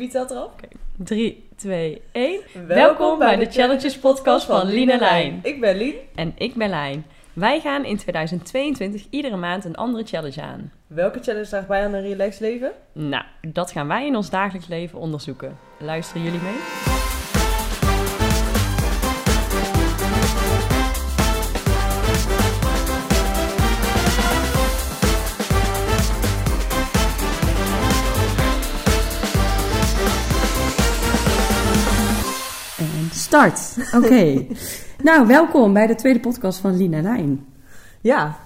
Wie telt erop? 3, 2, 1. Welkom bij de Challenges podcast van Lien en Lijn. Ik ben Lien. En ik ben Lijn. Wij gaan in 2022 iedere maand een andere challenge aan. Welke challenge draagt bij aan een relaxed leven? Nou, dat gaan wij in ons dagelijks leven onderzoeken. Luisteren jullie mee? Start! Oké. nou, welkom bij de tweede podcast van Lien en Lijn. Ja,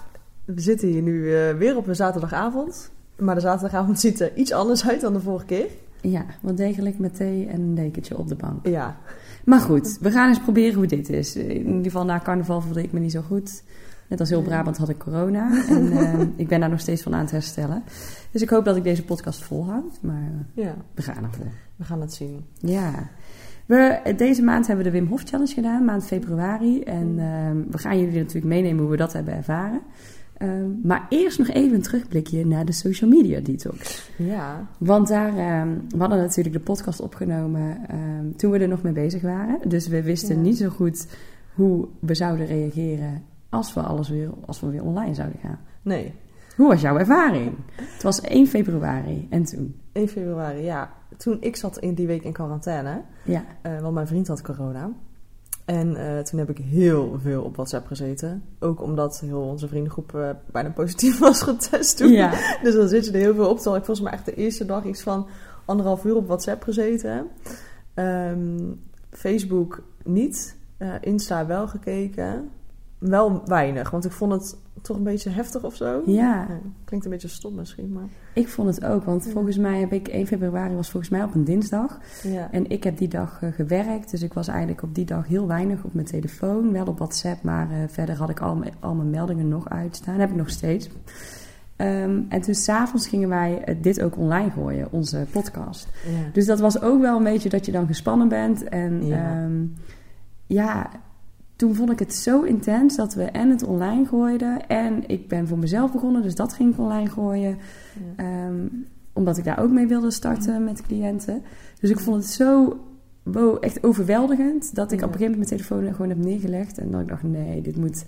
we zitten hier nu eh, weer op een zaterdagavond. Maar de zaterdagavond ziet er iets anders uit dan de vorige keer. Ja, wat degelijk met thee en een dekentje op de bank. Ja, Maar goed, we gaan eens proberen hoe dit is. In ieder geval na carnaval voelde ik me niet zo goed. Net als heel Brabant had ik corona. En eh, ik ben daar nog steeds van aan het herstellen. Dus ik hoop dat ik deze podcast volhoud. Maar eh, ja, we gaan ervoor. we gaan het zien. Ja. We, deze maand hebben we de Wim Hof Challenge gedaan, maand februari. En ehm, we gaan jullie natuurlijk meenemen hoe we dat hebben ervaren. Ehm, maar eerst nog even een terugblikje naar de social media detox. Ja, Want daar, ehm, we hadden natuurlijk de podcast opgenomen toen we er nog mee bezig waren. Dus we wisten Ja. niet zo goed hoe we zouden reageren als we, alles weer, als we weer online zouden gaan. nee. Hoe was jouw ervaring? Het was 1 februari en toen? 1 februari, ja. Toen ik zat in die week in quarantaine, Ja, eh, want mijn vriend had corona. En eh, toen heb ik heel veel op WhatsApp gezeten. Ook omdat heel onze vriendengroep eh, bijna positief was getest toen. ja. Dus dan zit je er heel veel op. Ik volgens mij echt de eerste dag iets van anderhalf uur op WhatsApp gezeten. Ehm, Facebook niet. Insta wel gekeken. Wel weinig, want ik vond het toch een beetje heftig of zo. ja. klinkt een beetje stom misschien, maar... Ik vond het ook, want Ja. volgens mij heb ik 1 februari was volgens mij op een dinsdag. Ja, En ik heb die dag eh, gewerkt, dus ik was eigenlijk op die dag heel weinig op mijn telefoon. Wel op WhatsApp, maar eh, verder had ik al, mijn- al mijn meldingen nog uitstaan. heb ik nog steeds. Ehm, en toen s'avonds gingen wij eh, dit ook online gooien, onze podcast. ja. Dus dat was ook wel een beetje dat je dan gespannen bent. En Ja. ja toen vond ik het zo intens dat we en het online gooiden. En ik ben voor mezelf begonnen, dus dat ging ik online gooien. Ja. Ehm, omdat ik daar ook mee wilde starten met cliënten. Dus ik vond het zo wow, echt overweldigend dat ik Ja. op een gegeven moment mijn telefoon gewoon heb neergelegd. En dat ik dacht, nee, dit, moet,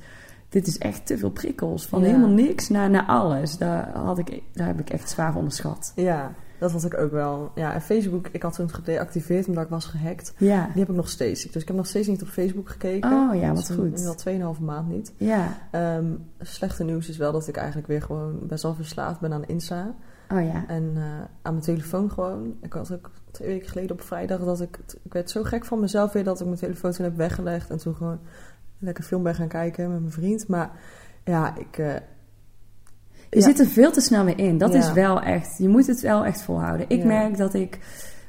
dit is echt te veel prikkels. Van Ja. helemaal niks naar, naar alles. Daar, had ik, daar heb ik echt zwaar van onderschat. ja, dat had ik ook wel. Ja, en Facebook, ik had toen gedeactiveerd omdat ik was gehackt. Ja. Die heb ik nog steeds. Dus ik heb nog steeds niet op Facebook gekeken. Oh ja, wat is goed. Nu al 2,5 maand niet. Ja. Ehm, slechte nieuws is wel dat ik eigenlijk weer gewoon best wel verslaafd ben aan Insta. Oh ja. En eh, aan mijn telefoon gewoon. Ik had ook twee weken geleden op vrijdag dat ik... Ik werd zo gek van mezelf weer dat ik mijn telefoon toen heb weggelegd. En toen gewoon lekker film ben gaan kijken met mijn vriend. Maar ja, ik... eh, Je zit er veel te snel mee in. Dat is wel echt. Je moet het wel echt volhouden. Ik merk dat ik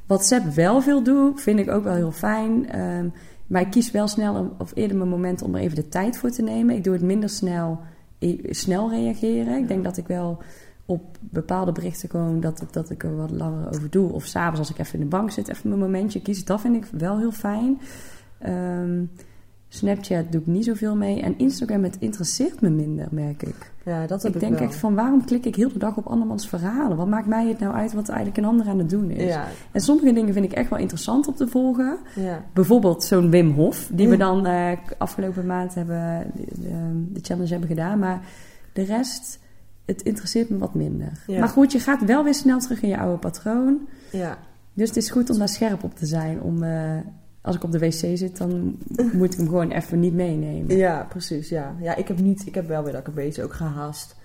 WhatsApp wel veel doe. Vind ik ook wel heel fijn. Ehm, maar ik kies wel snel of eerder mijn moment om er even de tijd voor te nemen. Ik doe het minder snel, snel reageren. Ik denk dat ik wel op bepaalde berichten gewoon dat, dat ik er wat langer over doe. Of s'avonds als ik even in de bank zit, even mijn momentje kies. Dat vind ik wel heel fijn. Ehm, Snapchat doe ik niet zoveel mee. En Instagram, het interesseert me minder, merk ik. ja, dat heb Ik ik, denk wel. echt van waarom klik ik heel de dag op andermans verhalen? Wat maakt mij het nou uit wat eigenlijk een ander aan het doen is? Ja, En sommige dingen vind ik echt wel interessant om te volgen. ja, Bijvoorbeeld zo'n Wim Hof, die we Mm. dan eh, afgelopen maand hebben, de, de, de challenge hebben gedaan. Maar de rest, het interesseert me wat minder. Ja. Maar goed, je gaat wel weer snel terug in je oude patroon. ja. Dus het is goed om daar scherp op te zijn. Om, eh, als ik op de wc zit, dan moet ik hem gewoon even niet meenemen. Ja, precies. Ja. ja, ik heb niet, ik heb wel weer dat ik een beetje ook gehaast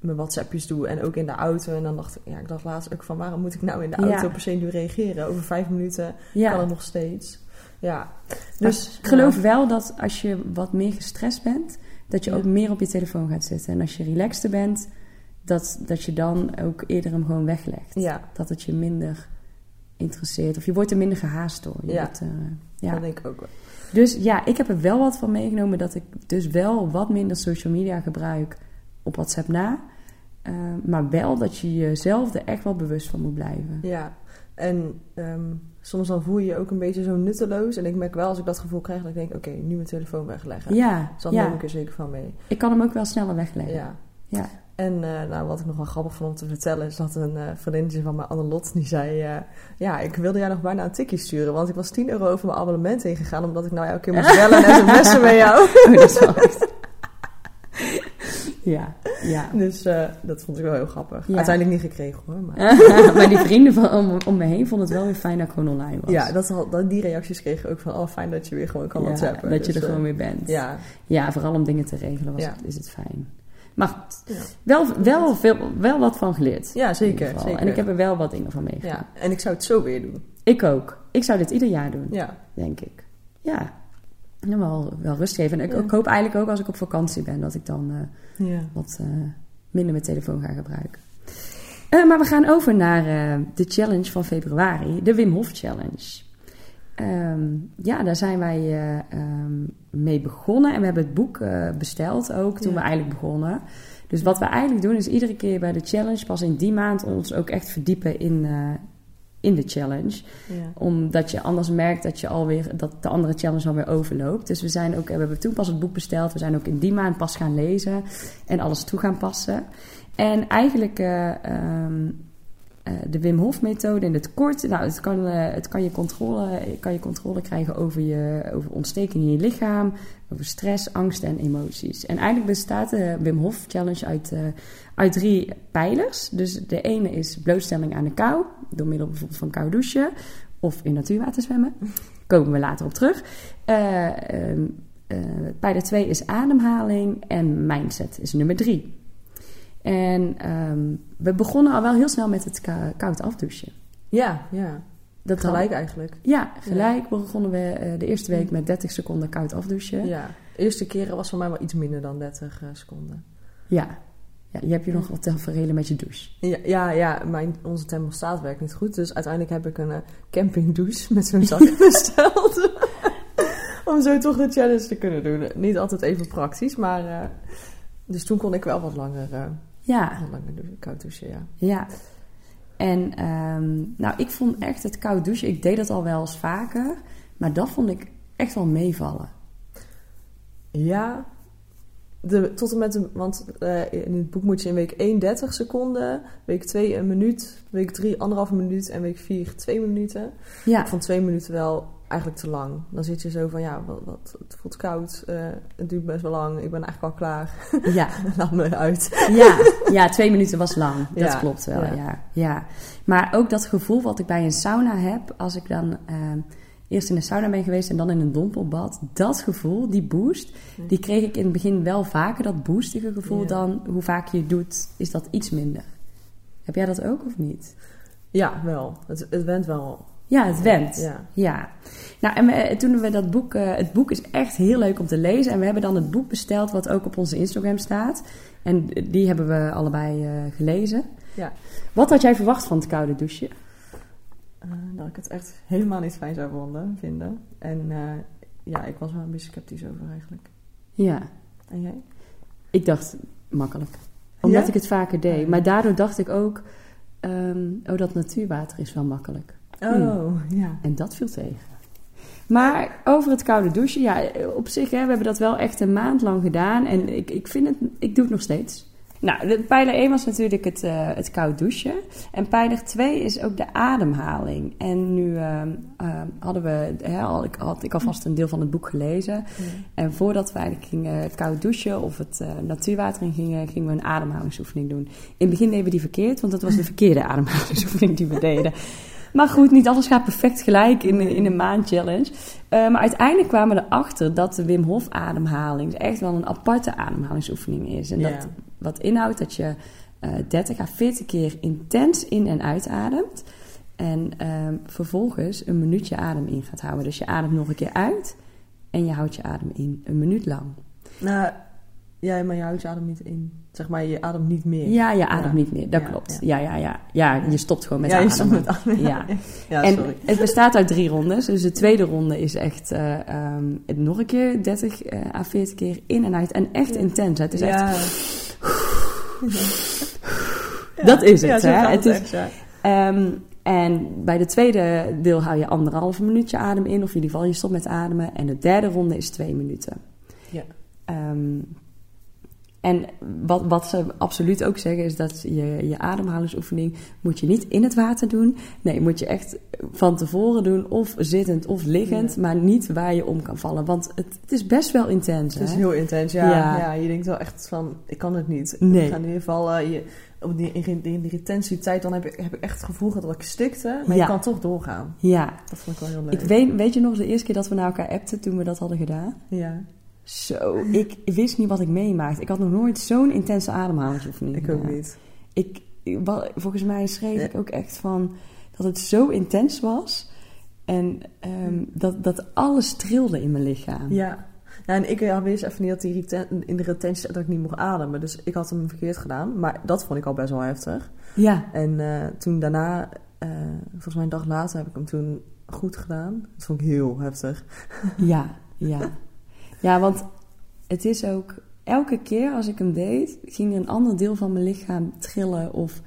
mijn WhatsAppjes doe en ook in de auto. En dan dacht ik, ja, ik dacht laatst ook van waarom moet ik nou in de auto Ja. per se nu reageren? Over vijf minuten Ja. kan het nog steeds. Ja, Dus ik geloof wel dat als je wat meer gestrest bent, dat je ook meer op je telefoon gaat zitten. En als je relaxter bent, dat, dat je dan ook eerder hem gewoon weglegt. Ja, Dat het je minder interesseert. Of je wordt er minder gehaast door. Je Ja. wordt, eh, ja. dat denk ik ook wel. Dus ja, ik heb er wel wat van meegenomen dat ik dus wel wat minder social media gebruik op WhatsApp na. Eh, maar wel dat je jezelf er echt wel bewust van moet blijven. Ja, en ehm, soms dan voel je je ook een beetje zo nutteloos. En ik merk wel als ik dat gevoel krijg, dat ik denk, oké, nu mijn telefoon wegleggen. Ja, Dus dan ja. neem ik er zeker van mee. ik kan hem ook wel sneller wegleggen. Ja. Ja. En eh, nou, wat ik nog wel grappig vond om te vertellen... is dat een uh, vriendinnetje van mij, Annelot, die zei... eh, ja, ik wilde jou nog bijna een tikje sturen... want ik was 10 euro over mijn abonnement heen gegaan... omdat ik nou elke keer moest bellen en sms'en met jou. Oh, dat is wel echt... Ja, ja. Dus dat vond ik wel heel grappig. Ja. Uiteindelijk niet gekregen hoor. Maar... maar die vrienden van, om, om me heen vonden het wel weer fijn dat ik gewoon online was. Ja, dat, dat, die reacties kregen ook van... oh, fijn dat je weer gewoon kan Ja, whatsappen. dat je Dus, er gewoon weer bent. Ja, Ja, vooral om dingen te regelen was Ja. is het fijn. Maar goed, Ja. wel, wel, veel, wel wat van geleerd. ja zeker, zeker. En ik heb er wel wat dingen van meegemaakt. Ja, en ik zou het zo weer doen. Ik ook. Ik zou dit ieder jaar doen, Ja, denk ik. Ja. En wel, wel rust geven. En ik, Ja. ik hoop eigenlijk ook als ik op vakantie ben... dat ik dan eh, ja. wat eh, minder mijn telefoon ga gebruiken. Eh, maar we gaan over naar de challenge van februari. De Wim Hof Challenge. Ehm, ja, daar zijn wij eh, ehm, mee begonnen. En we hebben het boek eh, besteld ook toen Ja. we eigenlijk begonnen. Dus wat we eigenlijk doen is iedere keer bij de challenge... pas in die maand ons ook echt verdiepen in, eh, in de challenge ja. omdat je anders merkt dat je alweer dat de andere challenge alweer overloopt. Dus we zijn ook, we hebben toen pas het boek besteld. We zijn ook in die maand pas gaan lezen en alles toe gaan passen. En eigenlijk eh, eh, de Wim Hof methode in het kort. Nou, het kan, eh, het kan je controle, kan je controle krijgen over je over ontsteking in je lichaam, over stress, angst en emoties. En eigenlijk bestaat de Wim Hof challenge uit, eh, uit drie pijlers. Dus de ene is blootstelling aan de kou, door middel bijvoorbeeld van koud douchen of in natuurwater zwemmen. Komen we later op terug. Eh, ehm, eh, pijler 2 is ademhaling en mindset is nummer 3. En ehm, we begonnen al wel heel snel met het kou- koud afdouchen. ja, ja. Dat Gelijk eigenlijk. Ja, gelijk begonnen we eh, de eerste week met 30 seconden koud afdouchen. Ja. De eerste keren was voor mij wel iets minder dan 30 eh, seconden. Ja. ja. Je hebt je nog wat tafereelen met je douche. Ja, ja, ja mijn, onze thermostaat werkt niet goed. Dus uiteindelijk heb ik een eh, campingdouche met zo'n zak besteld. Om zo toch de challenge te kunnen doen. Niet altijd even praktisch, maar... dus toen kon ik wel wat langer, Ja, langer douchen, koud douchen, ja. ja. En ehm, nou, ik vond echt het koud douchen, ik deed dat al wel eens vaker. Maar dat vond ik echt wel meevallen. Ja, de, tot en met de, want eh, in het boek moet je in week 1 30 seconden, week 2 een minuut, week 3 anderhalve minuut en week 4 2 minuten. Ja, Ik vond twee minuten wel eigenlijk te lang. Dan zit je zo van, ja, wat, wat, het voelt koud, eh, het duurt best wel lang, ik ben eigenlijk al klaar, ja. laat me eruit. Ja, ja, twee minuten was lang. Dat Ja, klopt wel, ja. ja. ja. Maar ook dat gevoel wat ik bij een sauna heb, als ik dan ehm, eerst in de sauna ben geweest en dan in een dompelbad, dat gevoel, die boost, die kreeg ik in het begin wel vaker. Dat boostige gevoel Ja. dan, hoe vaak je het doet, is dat iets minder. Heb jij dat ook of niet? Ja, wel. Het, het went wel. Ja, het went. Ja. Ja. Nou, en we- toen we dat boek... eh, het boek is echt heel leuk om te lezen. En we hebben dan het boek besteld wat ook op onze Instagram staat. En die hebben we allebei eh, gelezen. Ja. Wat had jij verwacht van het koude douche? Eh, dat ik het echt helemaal niet fijn zou vonden, vinden. En ja, ik was wel een beetje sceptisch over eigenlijk. Ja, En jij? ik dacht makkelijk. Omdat Ja? ik het vaker deed. Maar daardoor dacht ik ook... ehm, oh, dat natuurwater is wel makkelijk. Oh, ja. En dat viel tegen. Maar over het koude douchen, ja, op zich, hè, we hebben dat wel echt een maand lang gedaan. En ik, ik vind het, ik doe het nog steeds. Nou, de pijler 1 was natuurlijk het, eh, het koud douchen. En pijler 2 is ook de ademhaling. En nu ehm, ehm, hadden we, hè, al, ik, had ik alvast een deel van het boek gelezen. En voordat we eigenlijk gingen het koud douchen of het eh, natuurwater in gingen, gingen we een ademhalingsoefening doen. In het begin deden we die verkeerd, want dat was de verkeerde ademhalingsoefening die we deden. Maar goed, niet alles gaat perfect gelijk in, in een maand challenge. Eh, maar uiteindelijk kwamen we erachter dat de Wim Hof ademhaling echt wel een aparte ademhalingsoefening is. En dat wat inhoudt dat je eh 30 à 40 keer intens in- en uitademt. En ehm, vervolgens een minuutje adem in gaat houden. Dus je ademt nog een keer uit en je houdt je adem in een minuut lang. Nou, ja, maar je houdt je adem niet in. Zeg maar, je ademt niet meer. Ja, je ademt Ja. niet meer. Dat Ja, klopt. ja. Ja, ja, ja. Ja, je stopt gewoon met ja, je ademen. stopt met ademen. Ja. en sorry. het bestaat uit drie rondes. Dus de tweede ronde is echt eh, ehm, nog een keer 30 eh, à 40 keer in en uit. En echt intens. Het is echt, ja. Dat is het, hè? Het het is- echt. Ehm, en bij de tweede deel hou je anderhalve minuutje adem in. Of in ieder geval je stopt met ademen. En de derde ronde is twee minuten. Ja. Ehm, En wat, wat ze absoluut ook zeggen is dat je, je ademhalingsoefening moet je niet in het water doen. Nee, moet je echt van tevoren doen, of zittend of liggend, Ja. maar niet waar je om kan vallen. Want het, het is best wel intens. Het is heel intens, ja. Ja. ja. je denkt wel echt van, ik kan het niet. Nee. Ik ga in ieder geval, eh, je, op die, in, in die retentietijd, dan heb ik, heb ik echt het gevoel gehad dat ik stikte. Maar Ja. je kan toch doorgaan. Ja, Dat vond ik wel heel leuk. ik weet, weet je nog de eerste keer dat we naar elkaar appten toen we dat hadden gedaan? Ja, Zo, ik wist niet wat ik meemaakte. Ik had nog nooit zo'n intense ademhalingsoefening ik ook niet. Ik, volgens mij schreef Ja. ik ook echt van dat het zo intens was. En ehm, dat, dat alles trilde in mijn lichaam. Ja. en ik ja, wist even niet dat die in de retentie dat ik niet mocht ademen. Dus ik had hem verkeerd gedaan. Maar dat vond ik al best wel heftig. Ja, En eh, toen daarna, eh, volgens mij een dag later, heb ik hem toen goed gedaan. Dat vond ik heel heftig. ja, ja. Ja, want het is ook... Elke keer als ik hem deed, ging er een ander deel van mijn lichaam trillen of,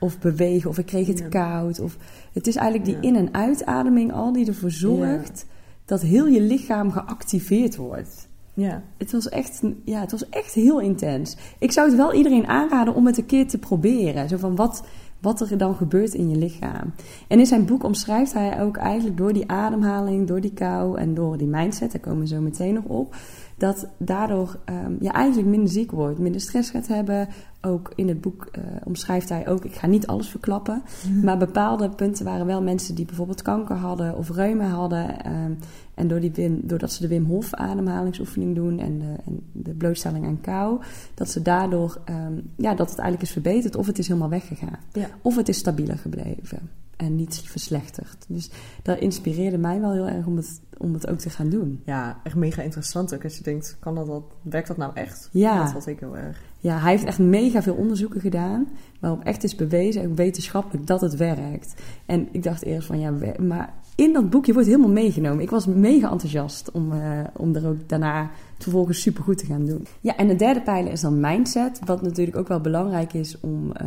of bewegen. Of ik kreeg het Ja. koud. Of, het is eigenlijk die Ja. in- en uitademing al die ervoor zorgt dat heel je lichaam geactiveerd wordt. Ja, Het was, echt, ja, het was echt heel intens. Ik zou het wel iedereen aanraden om het een keer te proberen. Zo van wat, wat er dan gebeurt in je lichaam. En in zijn boek omschrijft hij ook eigenlijk door die ademhaling, door die kou en door die mindset, daar komen we zo meteen nog op, dat daardoor ehm, je eigenlijk minder ziek wordt, minder stress gaat hebben. Ook in het boek eh, omschrijft hij ook, ik ga niet alles verklappen, maar bepaalde punten waren wel mensen die bijvoorbeeld kanker hadden of reuma hadden. ehm, en door die Wim, doordat ze de Wim Hof ademhalingsoefening doen en de, en de blootstelling aan kou, dat ze daardoor, ehm, ja, dat het eigenlijk is verbeterd of het is helemaal weggegaan. ja. Of het is stabieler gebleven en niet verslechterd. Dus dat inspireerde mij wel heel erg om het, om het ook te gaan doen. ja echt mega interessant ook. Als je denkt, kan dat, wat, werkt dat nou echt? Ja. Dat vond ik heel erg. Ja, hij heeft echt mega veel onderzoeken gedaan. Waarop echt is bewezen, wetenschappelijk, dat het werkt. En ik dacht eerst van ja, maar in dat boekje wordt helemaal meegenomen. Ik was mega enthousiast om, eh, om er ook daarna vervolgens supergoed te gaan doen. Ja, en de derde pijler is dan mindset. Wat natuurlijk ook wel belangrijk is om, eh,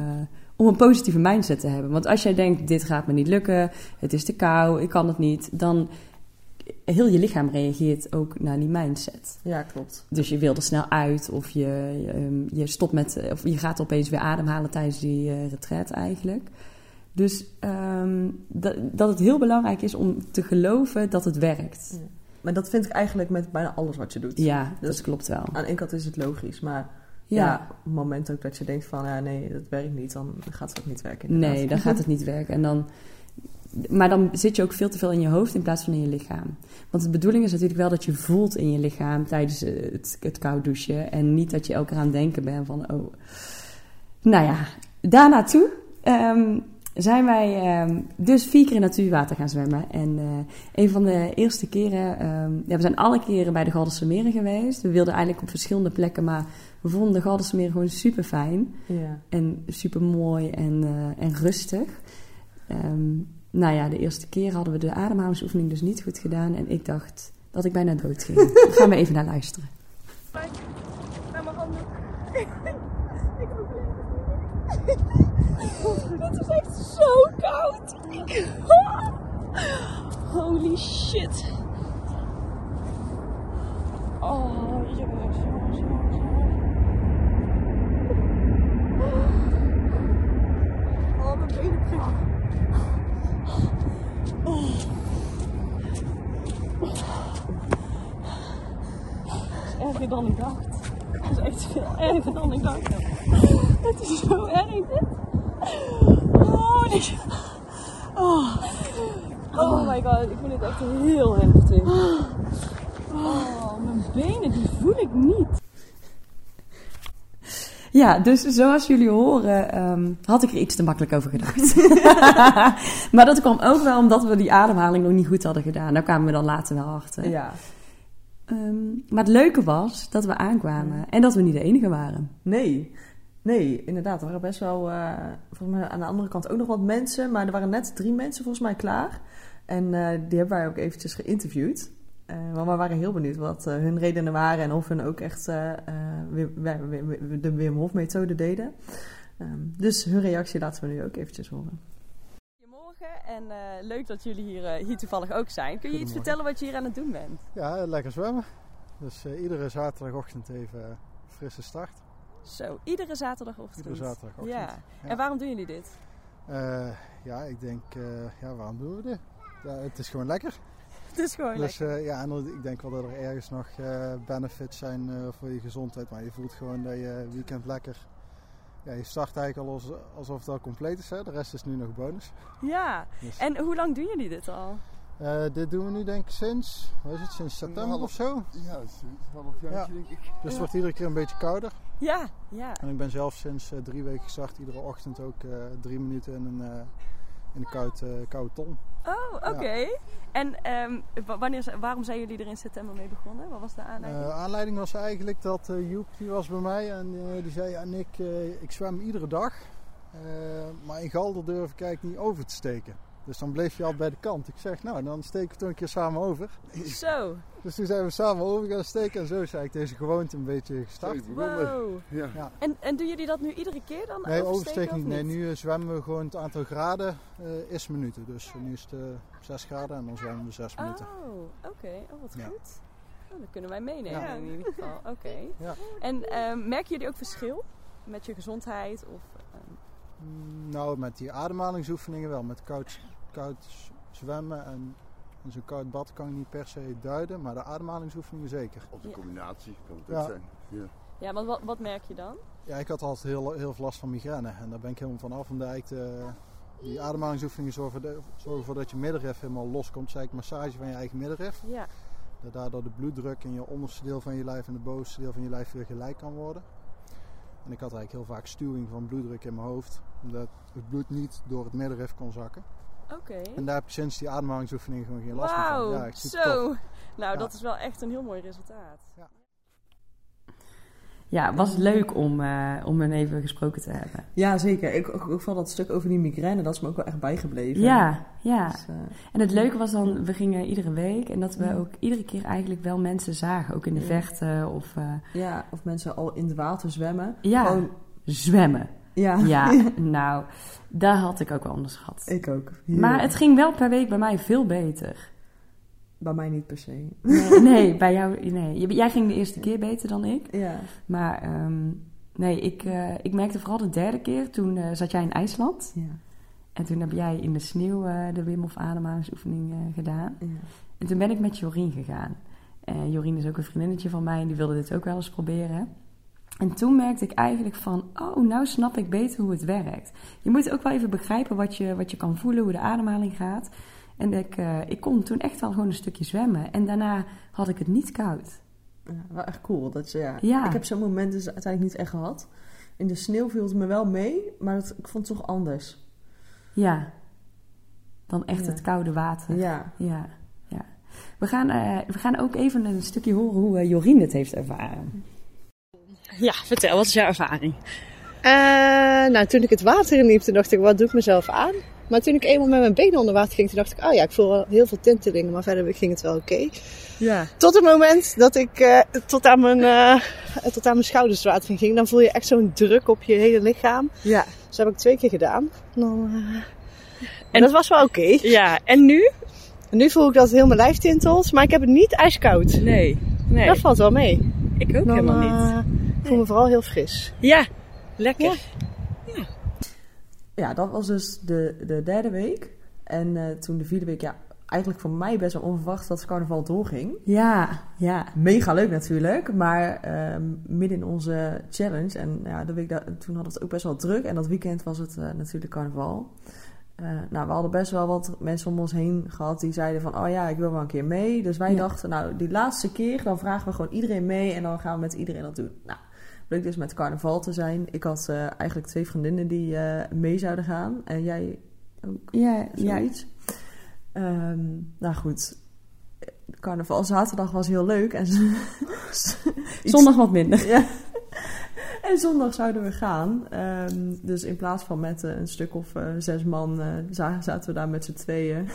om een positieve mindset te hebben. Want als jij denkt, dit gaat me niet lukken, het is te kou, ik kan het niet, dan heel je lichaam reageert ook naar die mindset. Ja, klopt. Dus je wil er snel uit of je, ehm, je stopt met, of je gaat opeens weer ademhalen tijdens die eh retreat eigenlijk. Dus ehm, dat, dat het heel belangrijk is om te geloven dat het werkt. Ja. Maar dat vind ik eigenlijk met bijna alles wat je doet. Ja, Dus- dat klopt wel. Aan de ene kant is het logisch, maar Ja, ja. op het moment ook dat je denkt van, ja, nee, dat werkt niet, dan gaat het ook niet werken. inderdaad. nee, dan gaat het niet werken. En dan, maar dan zit je ook veel te veel in je hoofd in plaats van in je lichaam. Want de bedoeling is natuurlijk wel dat je voelt in je lichaam tijdens eh, het, het koud douchen. En niet dat je elke keer aan het denken bent van, oh. Nou ja, daarnaartoe ehm, zijn wij ehm, dus vier keer in natuurwater gaan zwemmen. En eh, een van de eerste keren, ehm, ja, we zijn alle keren bij de Galderse Meren geweest. We wilden eigenlijk op verschillende plekken, maar we vonden de Galderse Meren gewoon super fijn. Ja. En super mooi en, eh, en rustig. Ehm, nou ja, de eerste keer hadden we de ademhalingsoefening dus niet goed gedaan. En ik dacht dat ik bijna dood ging. Gaan we even naar luisteren. Naar mijn handen. ik Het is echt zo koud. Holy shit. Oh, jongens, jongens, jongens. Oh, mijn benen prikken. Het is erger dan ik dacht. Het is echt veel erger dan ik dacht. Het is zo erg dit. Oh, dit. Oh. oh god, ik echt heel heftig. Oh, mijn benen die voel ik niet. Ja, dus zoals jullie horen ehm, had ik er iets te makkelijk over gedacht. maar dat kwam ook wel omdat we die ademhaling nog niet goed hadden gedaan. Daar kwamen we dan later wel achter. ja. Ehm, maar het leuke was dat we aankwamen en dat we niet de enige waren. Nee. Nee, inderdaad. Er waren best wel, eh, volgens mij aan de andere kant ook nog wat mensen. Maar er waren net drie mensen volgens mij klaar. En eh, die hebben wij ook eventjes geïnterviewd. Eh, want we waren heel benieuwd wat eh, hun redenen waren. En of hun ook echt eh, eh, de Wim Hof methode deden. Ehm, dus hun reactie laten we nu ook eventjes horen. Goedemorgen en eh, leuk dat jullie hier, eh, hier toevallig ook zijn. Kun je iets vertellen wat je hier aan het doen bent? Ja, lekker zwemmen. Dus eh, iedere zaterdagochtend even frisse start. Zo, iedere zaterdagochtend. Iedere zaterdagochtend. Ja. Ja. En waarom doen jullie dit? Eh, ja, ik denk, eh, ja, waarom doen we dit? Ja, het is gewoon lekker. Het is gewoon Dus lekker. eh, ja, en ik denk wel dat er ergens nog eh, benefits zijn eh, voor je gezondheid. Maar je voelt gewoon dat je weekend lekker... Ja, je start eigenlijk al als, alsof het al compleet is. Hè? De rest is nu nog bonus. Ja. Dus, En hoe lang doen jullie dit al? eh, dit doen we nu denk ik sinds, wat is het, sinds september half- of zo. Ja, een halfjaartje denk ik. Dus het wordt iedere keer een beetje kouder. Ja, ja. En ik ben zelf sinds eh, drie weken gestart. Iedere ochtend ook eh, drie minuten in een, eh, in een koud, eh, koude ton. Oh, oké. En ehm, wa- wanneer, waarom zijn jullie er in september mee begonnen? Wat was de aanleiding? Eh, aanleiding was eigenlijk dat eh, Joep die was bij mij en eh, die zei: ja, Nick, eh, ik zwem iedere dag. maar in Galder durf ik eigenlijk niet over te steken. Dus dan bleef je al bij de kant. Ik zeg, nou, dan steken we toch een keer samen over. Zo, Dus toen zijn we samen over gaan steken. En zo is eigenlijk deze gewoonte een beetje gestart. Wow. Ja. Ja. En, en doen jullie dat nu iedere keer dan? Nee, oversteken niet. Nee, nu eh, zwemmen we gewoon het aantal graden eh, is minuten. Dus nu is het eh 6 graden en dan zwemmen we 6 minuten. Oh, oké. Oh, wat Ja. goed. Oh, dat kunnen wij meenemen Ja. in ieder geval. Oké. Ja. En ehm, merken jullie ook verschil met je gezondheid? Of, ehm, Mm, Nou, met die ademhalingsoefeningen wel. Met koud, koud zwemmen en, en zo'n koud bad kan ik niet per se duiden. Maar de ademhalingsoefeningen zeker. Of een Ja. combinatie kan het Ja. ook zijn. Ja. ja, want wat, wat merk je dan? Ja, ik had altijd heel, heel veel last van migraine. En daar ben ik helemaal van af. Omdat eigenlijk de, die ademhalingsoefeningen zorgen, de- zorgen ervoor dat je middenrif helemaal loskomt. Het is eigenlijk massage van je eigen middenrif. Ja. Dat daardoor de bloeddruk in je onderste deel van je lijf en de bovenste deel van je lijf weer gelijk kan worden. En ik had eigenlijk heel vaak stuwing van bloeddruk in mijn hoofd. Omdat het bloed niet door het middenrif kon zakken. Oké. En daar heb ik sinds die ademhalingsoefeningen gewoon geen last meer van. Wauw, Ja, ik zo. Nou, Ja. dat is wel echt een heel mooi resultaat. Ja, het was leuk om, eh, om even gesproken te hebben. Ja, zeker. Ik ook, ook van dat stuk over die migraine, dat is me ook wel echt bijgebleven. Ja, ja. Dus, eh, En het leuke was dan, we gingen iedere week en dat we Ja. ook iedere keer eigenlijk wel mensen zagen. Ook in de Ja. vechten of eh, ja, of mensen al in het water zwemmen. ja, Gewoon, zwemmen. Ja. Ja, nou, dat had ik ook wel onderschat. Ik ook. Heel Maar het ging wel per week bij mij veel beter. Bij mij niet per se. Nee, nee bij jou, nee. Jij ging de eerste keer beter dan ik. Ja. Maar ehm, nee, ik, eh, ik merkte vooral de derde keer, toen eh, zat jij in IJsland. Ja. En toen heb jij in de sneeuw eh, de Wim Hof ademhalingsoefening gedaan. ja. En toen ben ik met Jorien gegaan. En Jorien is ook een vriendinnetje van mij en die wilde dit ook wel eens proberen. En toen merkte ik eigenlijk van, oh, nou snap ik beter hoe het werkt. Je moet ook wel even begrijpen wat je, wat je kan voelen, hoe de ademhaling gaat. En ik, eh, ik kon toen echt wel gewoon een stukje zwemmen. En daarna had ik het niet koud. Ja, wel echt cool. Dat je, ja. Ja. Ik heb zo'n moment dus uiteindelijk niet echt gehad. In de sneeuw viel het me wel mee, maar het, ik vond het toch anders. Ja, dan echt Ja. het koude water. Ja. Ja, ja. We, gaan, eh, we gaan ook even een stukje horen hoe eh, Jorien het heeft ervaren. Ja, vertel, wat is jouw ervaring? Eh, nou, toen ik het water in liep, toen dacht ik, wat doe ik mezelf aan? Maar toen ik eenmaal met mijn benen onder water ging, toen dacht ik, oh ja, ik voel wel heel veel tintelingen, maar verder ging het wel oké. Ja. Tot het moment dat ik eh, tot, aan mijn, eh, tot aan mijn schouders water in ging, dan voel je echt zo'n druk op je hele lichaam. Ja. Dus dat heb ik twee keer gedaan. Dan, eh, en dat was wel oké. Ja, en nu? En nu voel ik dat heel mijn lijf tintelt, maar ik heb het niet ijskoud. Nee. Nee, Dat valt wel mee. ik ook Dan, helemaal niet. Ik voel me vooral heel fris. Ja, lekker. Ja, dat was dus de, de derde week. En eh, toen de vierde week, ja, eigenlijk voor mij best wel onverwacht dat het carnaval doorging. Ja, ja. Mega leuk natuurlijk, maar ehm, midden in onze challenge. En ja, de week daar, toen hadden we het ook best wel druk. En dat weekend was het eh, natuurlijk carnaval. Eh, nou, we hadden best wel wat mensen om ons heen gehad die zeiden van... oh ja, ik wil wel een keer mee. Dus wij Ja. dachten, nou, die laatste keer... dan vragen we gewoon iedereen mee en dan gaan we met iedereen dat doen. Nou, leuk dus met carnaval te zijn. Ik had eh, eigenlijk twee vriendinnen die eh, mee zouden gaan. En jij ook Ja, ja. zoiets. Ehm, nou goed, carnaval zaterdag was heel leuk. En Zondag wat minder. ja. En zondag zouden we gaan. Ehm, dus in plaats van met eh, een stuk of zes man za- zaten we daar met z'n tweeën.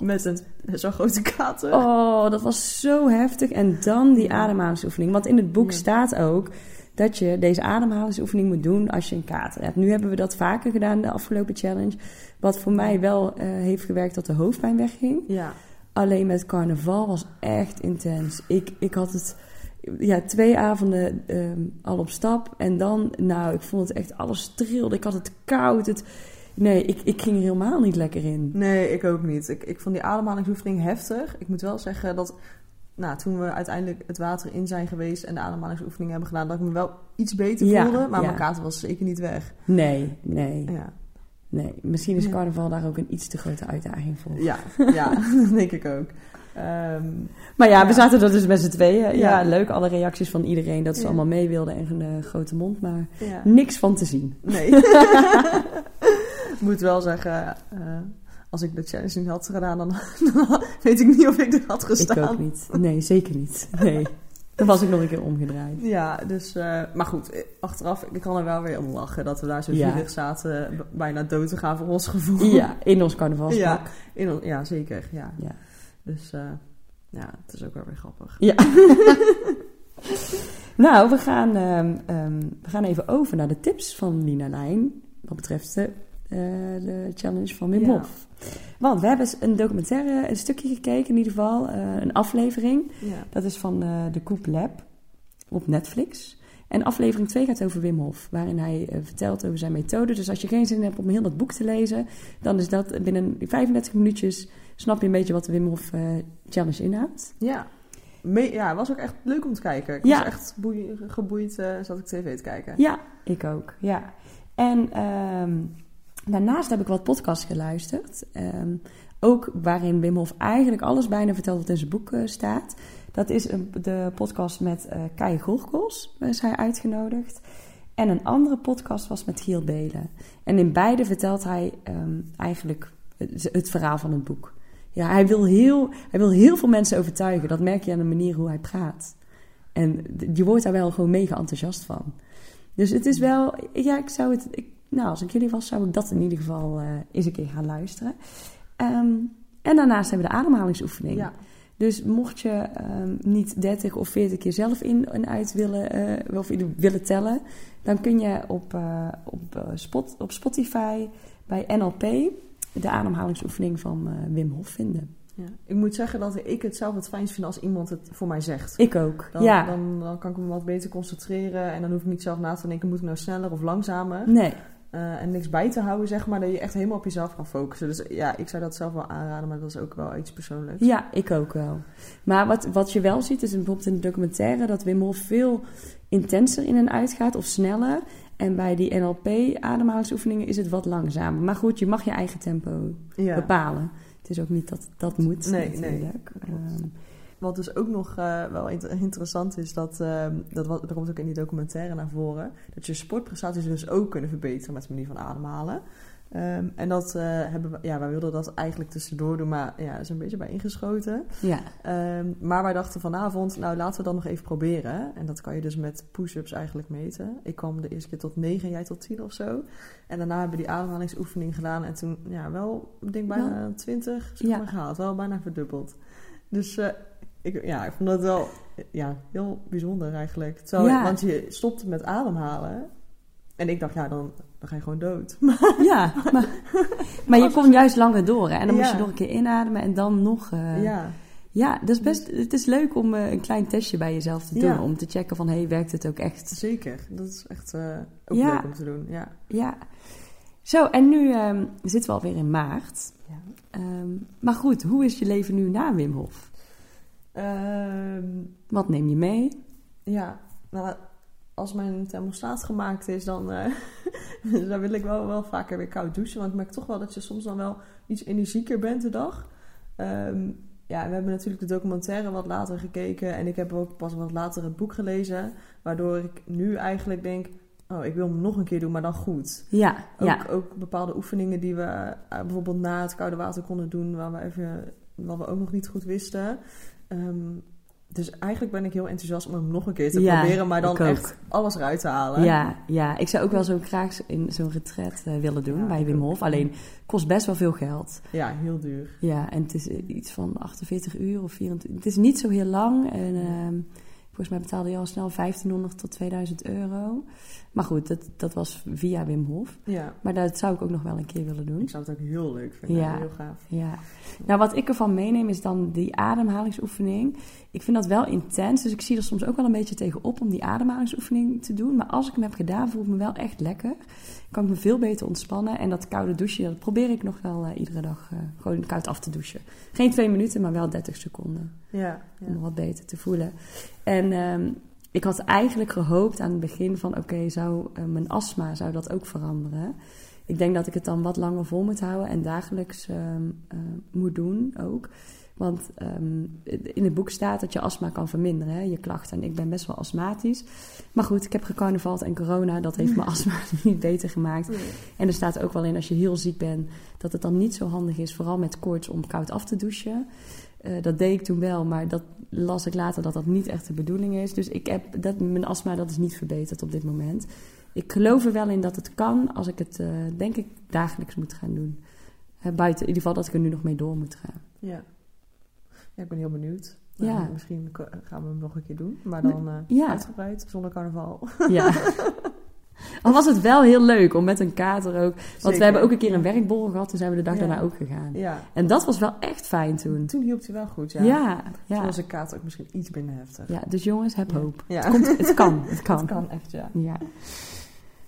Met een zo'n grote kater. Oh, dat was zo heftig. En dan die Ja. ademhalingsoefening. Want in het boek Ja. staat ook dat je deze ademhalingsoefening moet doen als je een kater hebt. Nu hebben we dat vaker gedaan de afgelopen challenge. Wat voor mij wel eh, heeft gewerkt dat de hoofdpijn wegging. Ja, Alleen met carnaval was echt intens. Ik, ik had het. ja, twee avonden ehm, al op stap. En dan, nou, ik vond het echt, alles trilde. Ik had het koud. Het, nee, ik, ik ging er helemaal niet lekker in. Nee, ik ook niet. Ik, ik vond die ademhalingsoefening heftig. Ik moet wel zeggen dat nou, toen we uiteindelijk het water in zijn geweest en de ademhalingsoefening hebben gedaan, dat ik me wel iets beter Ja, voelde. Maar ja. mijn kater was zeker niet weg. Nee, nee, Ja, nee. Misschien is carnaval daar ook een iets te grote uitdaging voor. ja, ja dat denk ik ook. Ehm, Maar ja, we zaten er dus met z'n tweeën. Ja, leuk, alle reacties van iedereen dat ze allemaal mee wilden en een eh, grote mond, maar niks van te zien. Nee. Ik moet wel zeggen, eh, als ik de challenge niet had gedaan, dan, dan weet ik niet of ik er had gestaan. Ik ook niet. Nee, zeker niet. Nee. Dan was ik nog een keer omgedraaid. Ja, dus, eh, maar goed, eh, achteraf, ik kan er wel weer om lachen dat we daar zo Ja. zaten, bijna dood te gaan voor ons gevoel. Ja, in ons carnavalspak. ja, in, on- ja zeker. Ja. Ja. Dus eh, ja, het is ook wel weer grappig. Ja. nou, we gaan, ehm, ehm, we gaan even over naar de tips van Lina Lijn. Wat betreft de, de challenge van Wim Ja. Hof. Want we hebben een documentaire, een stukje gekeken in ieder geval. eh, een aflevering. Ja. Dat is van eh, de Coop Lab op Netflix. En aflevering 2 gaat over Wim Hof, waarin hij eh, vertelt over zijn methode. Dus als je geen zin hebt om heel dat boek te lezen, dan is dat binnen 35 minuutjes snap je een beetje wat de Wim Hof eh, Challenge inhoudt. Ja. Me- ja, het was ook echt leuk om te kijken. Ik Ja. was echt boei- geboeid, eh, zat ik tv te kijken. Ja, ik ook. Ja. En ehm, daarnaast heb ik wat podcasts geluisterd. Ehm, ook waarin Wim Hof eigenlijk alles bijna vertelt wat in zijn boek eh, staat. Dat is een, de podcast met eh Kai Gorgels, is hij uitgenodigd. En een andere podcast was met Giel Belen. En in beide vertelt hij ehm, eigenlijk het, verhaal van het boek. Ja, hij wil, heel, hij wil heel veel mensen overtuigen. Dat merk je aan de manier hoe hij praat. En je wordt daar wel gewoon mega enthousiast van. Dus het is wel, ja, ik zou het, nou, als ik jullie was, zou ik dat in ieder geval eh, eens een keer gaan luisteren. Ehm, en daarnaast hebben we de ademhalingsoefening. Ja. Dus mocht je ehm, niet 30 of 40 keer zelf in en uit willen, eh, of willen tellen, dan kun je op, eh, op, spot, op Spotify bij NLP de ademhalingsoefening van Wim Hof vinden. Ja. Ik moet zeggen dat ik het zelf het fijnst vind als iemand het voor mij zegt. Ik ook. Dan, ja. dan, dan kan ik me wat beter concentreren en dan hoef ik niet zelf na te denken, moet ik nou sneller of langzamer? Nee. Eh, en niks bij te houden, zeg maar, dat je echt helemaal op jezelf kan focussen. Dus ja, ik zou dat zelf wel aanraden, maar dat is ook wel iets persoonlijks. Ja, ik ook wel. Maar wat, wat je wel ziet, is bijvoorbeeld in de documentaire dat Wim Hof veel intenser in en uit gaat of sneller. En bij die NLP-ademhalingsoefeningen is het wat langzamer. Maar goed, je mag je eigen tempo Ja. bepalen. Het is ook niet dat dat moet. Nee, nee. natuurlijk. Ehm, Wat dus ook nog eh, wel inter- interessant is, dat, ehm, dat, wat, dat komt ook in die documentaire naar voren, dat je sportprestaties dus ook kunnen verbeteren met de manier van ademhalen. Ehm, en dat eh, hebben we, ja, wij wilden dat eigenlijk tussendoor doen, maar ja, is een beetje bij ingeschoten. ja. Ehm, maar wij dachten vanavond, nou laten we dat nog even proberen. En dat kan je dus met push-ups eigenlijk meten. Ik kwam de eerste keer tot 9, jij tot 10 of zo. En daarna hebben we die ademhalingsoefening gedaan. En toen, ja, wel, ik denk bijna 20 zeg Ja. maar, gehaald. Wel bijna verdubbeld. Dus eh, ik, ja, ik vond dat wel ja, heel bijzonder eigenlijk. Ja. Want je stopte met ademhalen. En ik dacht, ja, dan, dan ga je gewoon dood. ja, maar, maar je komt juist langer door. Hè? En dan moet Ja. je nog een keer inademen en dan nog... eh, ja. ja, dat is best, het is leuk om eh, een klein testje bij jezelf te doen. Ja. Om te checken van, hey, werkt het ook echt? Zeker. Dat is echt eh, ook Ja. leuk om te doen. Ja. Ja. Zo, en nu ehm, zitten we alweer in maart. Ehm, maar goed, hoe is je leven nu na Wim Hof? Ehm, Wat neem je mee? Ja, nou, als mijn thermostaat gemaakt is, dan, eh, dan wil ik wel, wel vaker weer koud douchen. Want ik merk toch wel dat je soms dan wel iets energieker bent de dag. Ehm, ja, we hebben natuurlijk de documentaire wat later gekeken. En ik heb ook pas wat later het boek gelezen. Waardoor ik nu eigenlijk denk, oh, ik wil hem nog een keer doen, maar dan goed. Ja, Ook, ja. ook bepaalde oefeningen die we eh, bijvoorbeeld na het koude water konden doen, waar we even, wat we ook nog niet goed wisten. Ehm, dus eigenlijk ben ik heel enthousiast om hem nog een keer te Ja, proberen, maar dan echt alles eruit te halen. Ja, ja, ik zou ook wel zo graag in zo'n retret eh, willen doen Ja, bij Wim. Hof. Alleen kost best wel veel geld. Ja, heel duur. Ja, en het is eh, iets van 48 uur of 24. Het is niet zo heel lang. En ehm, Volgens mij betaalde je al snel 1500 tot 2000 euro. Maar goed, dat, dat was via Wim Hof. Ja, Maar dat zou ik ook nog wel een keer willen doen. ik zou het ook heel leuk vinden. Ja. Heel gaaf. Ja. Nou, wat ik ervan meeneem is dan die ademhalingsoefening. Ik vind dat wel intens, dus ik zie er soms ook wel een beetje tegenop om die ademhalingsoefening te doen. Maar als ik hem heb gedaan, voel ik me wel echt lekker. Kan ik me veel beter ontspannen. En dat koude douchen, dat probeer ik nog wel eh, iedere dag eh, gewoon koud af te douchen. Geen twee minuten, maar wel 30 seconden. Ja, Om ja. wat beter te voelen. En ehm, ik had eigenlijk gehoopt aan het begin van... oké, zou eh, mijn astma, zou dat ook veranderen? Ik denk dat ik het dan wat langer vol moet houden... en dagelijks ehm, eh, moet doen ook. Want ehm, in het boek staat dat je astma kan verminderen, hè, je klachten. En ik ben best wel astmatisch. Maar goed, ik heb gecarnavald en corona. Dat heeft mijn astma niet beter gemaakt. En er staat ook wel in, als je heel ziek bent... dat het dan niet zo handig is, vooral met koorts, om koud af te douchen... Eh, dat deed ik toen wel, maar dat las ik later dat dat niet echt de bedoeling is. Dus ik heb dat, mijn astma dat is niet verbeterd op dit moment. Ik geloof er wel in dat het kan als ik het, eh, denk ik, dagelijks moet gaan doen. Eh, buiten, in ieder geval dat ik er nu nog mee door moet gaan. Ja. ja, ik ben heel benieuwd. Ja. Nou, misschien ko- gaan we hem nog een keer doen. Maar dan Ja. uitgebreid, zonder carnaval. Ja. Al was het wel heel leuk om met een kater ook. Want Zeker. we hebben ook een keer een werkborrel gehad, toen zijn we de dag Ja. daarna ook gegaan. Ja, En dat was wel echt fijn toen. toen hielp hij wel goed, ja. Toen was de kaart ook misschien iets minder heftig. ja. dus jongens, heb hoop. Ja, Het, komt, het kan, het kan. dat kan echt, ja. Ja,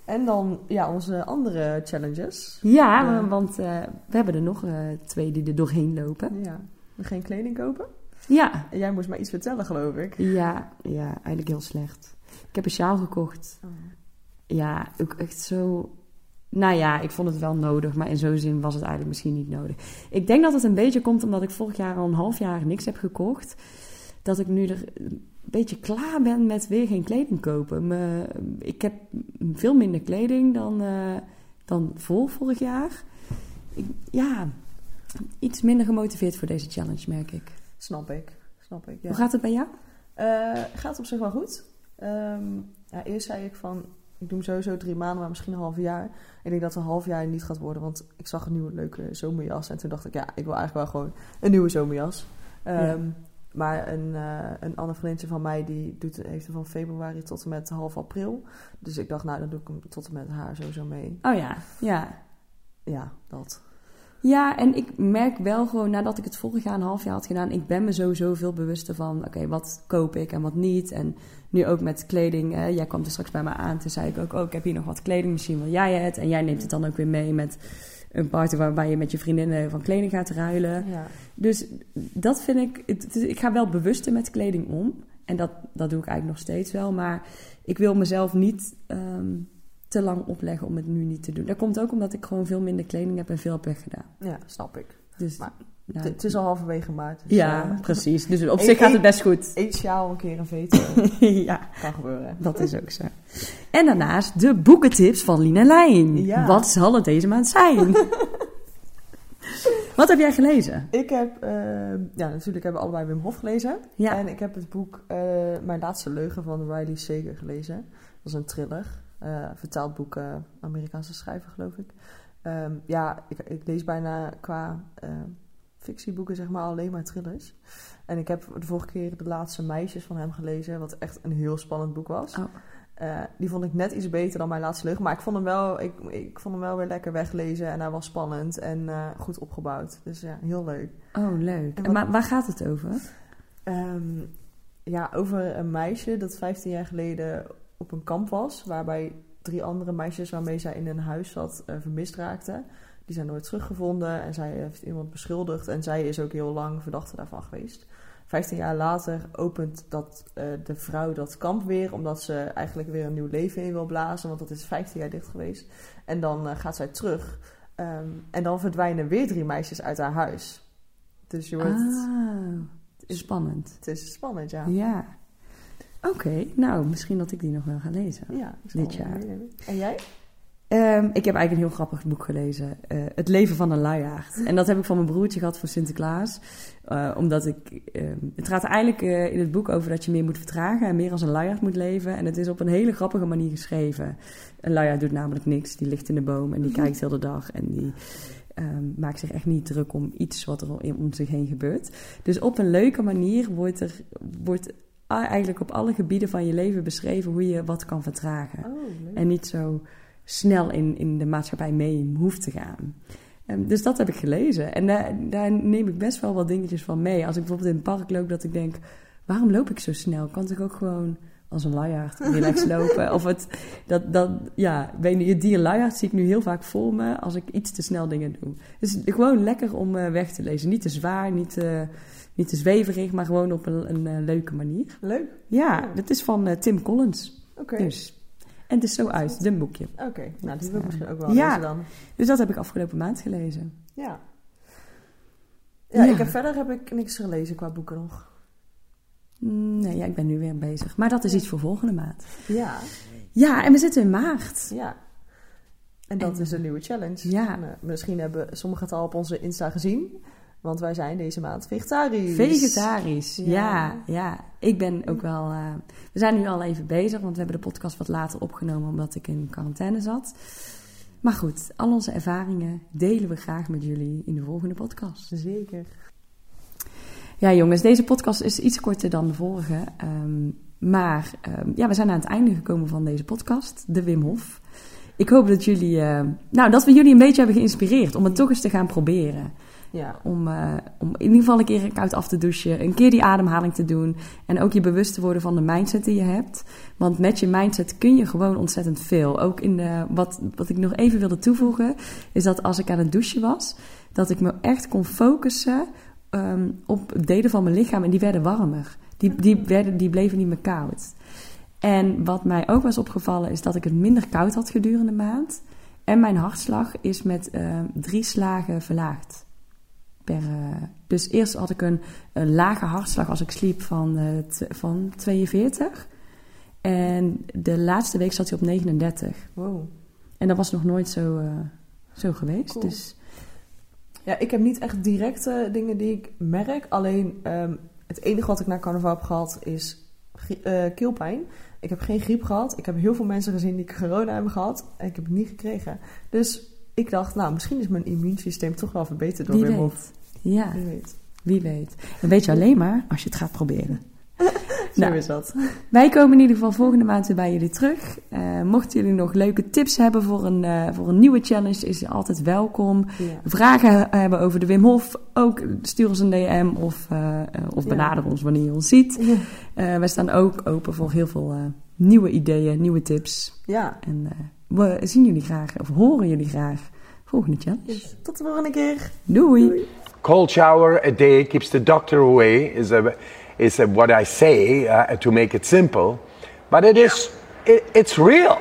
En dan ja, onze andere challenges. ja want eh, we hebben er nog eh, twee die er doorheen lopen. Ja. Geen kleding kopen. Ja, En jij moest mij iets vertellen, geloof ik. ja, ja, eigenlijk heel slecht. Ik heb een sjaal gekocht. Ja, ook echt zo. Nou ja, ik vond het wel nodig, maar in zo'n zin was het eigenlijk misschien niet nodig. Ik denk dat het een beetje komt omdat ik vorig jaar al een half jaar niks heb gekocht. Dat ik nu er een beetje klaar ben met weer geen kleding kopen. Me, ik heb veel minder kleding dan, eh, dan voor vorig jaar. Ik, ja, iets minder gemotiveerd voor deze challenge, merk ik. Snap ik. Snap ik, ja. Hoe gaat het bij jou? Eh, gaat op zich wel goed. Ehm, ja, eerst zei ik van, ik doe hem sowieso drie maanden, maar misschien een half jaar. Ik denk dat het een half jaar niet gaat worden, want ik zag een nieuwe leuke zomerjas. En toen dacht ik, ja, ik wil eigenlijk wel gewoon een nieuwe zomerjas. Ehm, Ja. Maar een, eh een ander vriendje van mij, die doet, heeft hem van februari tot en met half april. Dus ik dacht, nou, dan doe ik hem tot en met haar sowieso mee. Oh ja, ja. Ja, dat. Ja, en ik merk wel gewoon nadat ik het vorig jaar een half jaar had gedaan, ik ben me sowieso veel bewuster van, oké, wat koop ik en wat niet. En nu ook met kleding, hè, jij kwam er straks bij me aan, toen zei ik ook, oh, ik heb hier nog wat kleding, misschien wil jij het. En jij neemt het dan ook weer mee met een party waarbij je met je vriendinnen van kleding gaat ruilen. Ja. Dus dat vind ik, het- het- ik ga wel bewuster met kleding om. En dat, dat doe ik eigenlijk nog steeds wel, maar ik wil mezelf niet ehm, te lang opleggen om het nu niet te doen. Dat komt ook omdat ik gewoon veel minder kleding heb en veel heb weggedaan. ja, snap ik. Dus, Maar nou, Het- is al halverwege maart. Dus, ja, eh, precies. Dus op zich gaat het best goed. Eet sjaal een keer een veto. ja, kan gebeuren. dat is ook zo. En daarnaast de boekentips van Lien en Lijn. Ja. Wat zal het deze maand zijn? Wat heb jij gelezen? Ik heb, eh, ja, natuurlijk hebben we allebei Wim Hof gelezen. Ja. En ik heb het boek eh, Mijn Laatste Leugen van Riley Sager gelezen. Dat is een thriller. Eh, vertaald boek, eh, Amerikaanse schrijver geloof ik. Ehm, ja, ik, ik lees bijna qua eh, fictieboeken zeg maar alleen maar thrillers. En ik heb de vorige keer De Laatste Meisjes van hem gelezen. Wat echt een heel spannend boek was. Oh. Eh, die vond ik net iets beter dan Mijn Laatste Leugen. Maar ik vond hem wel, ik, ik vond hem wel weer lekker weglezen. En hij was spannend en eh, goed opgebouwd. Dus ja, heel leuk. Oh, leuk. En En wat- maar waar gaat het over? Ehm, ja, over een meisje dat 15 jaar geleden op een kamp was. Waarbij drie andere meisjes waarmee zij in een huis zat eh, vermist raakten. Die zijn nooit teruggevonden en zij heeft iemand beschuldigd. En zij is ook heel lang verdachte daarvan geweest. 15 jaar later opent dat, eh, de vrouw dat kamp weer. Omdat ze eigenlijk weer een nieuw leven in wil blazen. Want dat is 15 jaar dicht geweest. En dan eh, gaat zij terug. Ehm, en dan verdwijnen weer drie meisjes uit haar huis. Dus je wordt... Ah, spannend. Het is spannend, ja. Ja. Oké, nou, misschien dat ik die nog wel ga lezen. Ja, Dit jaar. meenemen. En jij? Ehm, ik heb eigenlijk een heel grappig boek gelezen. eh, het leven van een luiaard. En dat heb ik van mijn broertje gehad voor Sinterklaas. Eh, omdat ik... ehm, het gaat eigenlijk eh, in het boek over dat je meer moet vertragen... en meer als een luiaard moet leven. En het is op een hele grappige manier geschreven. Een luiaard doet namelijk niks. Die ligt in de boom en die kijkt heel de dag. En die ehm, maakt zich echt niet druk om iets wat er om zich heen gebeurt. Dus op een leuke manier wordt er... Wordt eigenlijk op alle gebieden van je leven beschreven hoe je wat kan vertragen. Oh. En niet zo snel in, in de maatschappij mee hoeft te gaan. Ehm, dus dat heb ik gelezen. En daar, daar neem ik best wel wat dingetjes van mee. Als ik bijvoorbeeld in het park loop, dat ik denk... waarom loop ik zo snel? Kan ik ook gewoon als een luiaard relax lopen? Of het, dat, dat, ja, weet je, die luiaard zie ik nu heel vaak voor me... als ik iets te snel dingen doe. Dus gewoon lekker om eh, weg te lezen. Niet te zwaar, niet te, niet te zweverig... maar gewoon op een, een eh, leuke manier. Leuk. Ja, dat is van eh, Tim Collins. Oké. Dus. En het is zo uit, een boekje. Oké, nou die wil ik misschien ook wel Ja. lezen dan. Dus dat heb ik afgelopen maand gelezen. Ja. Ja, Ja. Ik heb, verder heb ik niks gelezen qua boeken nog. Nee, ja, ik ben nu weer bezig. Maar dat is iets voor volgende maand. Ja, Ja, en we zitten in maart. ja. En dat En- is een nieuwe challenge. Ja. Nou, misschien hebben sommigen het al op onze Insta gezien. Want wij zijn deze maand vegetarisch. Vegetarisch. Ja. Ja. ja, Ik ben ook wel... eh, we zijn nu al even bezig, want we hebben de podcast wat later opgenomen... omdat ik in quarantaine zat. Maar goed, al onze ervaringen delen we graag met jullie in de volgende podcast. Zeker. Ja, jongens, deze podcast is iets korter dan de vorige. ehm, maar ehm, ja, we zijn aan het einde gekomen van deze podcast, de Wim Hof. Ik hoop dat jullie, eh, nou, dat we jullie een beetje hebben geïnspireerd om het toch eens te gaan proberen. Ja. Om, eh, om in ieder geval een keer koud af te douchen, een keer die ademhaling te doen en ook je bewust te worden van de mindset die je hebt. Want met je mindset kun je gewoon ontzettend veel. Ook in de, wat, wat ik nog even wilde toevoegen, is dat als ik aan het douchen was, dat ik me echt kon focussen ehm, op delen van mijn lichaam en die werden warmer. Die, die, werden, die bleven niet meer koud. En wat mij ook was opgevallen is dat ik het minder koud had gedurende de maand. En mijn hartslag is met ehm, drie slagen verlaagd. Per, eh, dus eerst had ik een, een lage hartslag als ik sliep van, eh, van 42. En de laatste week zat hij op 39. Wow. En dat was nog nooit zo, eh, zo geweest. Cool. Dus Ja, ik heb niet echt directe dingen die ik merk. Alleen ehm, het enige wat ik na carnaval heb gehad is eh, keelpijn. Ik heb geen griep gehad. Ik heb heel veel mensen gezien die corona hebben gehad. En ik heb het niet gekregen. Dus ik dacht, nou, misschien is mijn immuunsysteem toch wel verbeterd door Wim. Hof. Ja, Wie weet. wie weet. Dat weet je alleen maar als je het gaat proberen. Zo Nou. is dat. Wij komen in ieder geval volgende maand weer bij jullie terug. Eh, mochten jullie nog leuke tips hebben voor een, eh, voor een nieuwe challenge, is je altijd welkom. Ja. Vragen hebben over de Wim Hof, ook stuur ons een DM of, eh, eh, of Ja. benader ons wanneer je ons ziet. Ja. Eh, wij staan ook open voor heel veel eh, nieuwe ideeën, nieuwe tips. Ja. En eh, we zien jullie graag, of horen jullie graag, volgende challenge. Tot de volgende keer. Doei. Cold shower a day keeps the doctor away is, a, is what I say uh, to make it simple, but it is it, it's real.